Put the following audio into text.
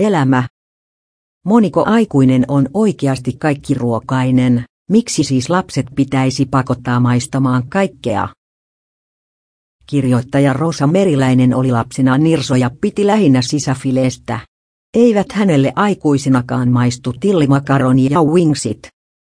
Elämä. Moniko aikuinen on oikeasti kaikkiruokainen, miksi siis lapset pitäisi pakottaa maistamaan kaikkea? Kirjoittaja Rosa Meriläinen oli lapsena nirso ja piti lähinnä sisäfileestä. Eivät hänelle aikuisinakaan maistu tillimakaroni ja wingsit.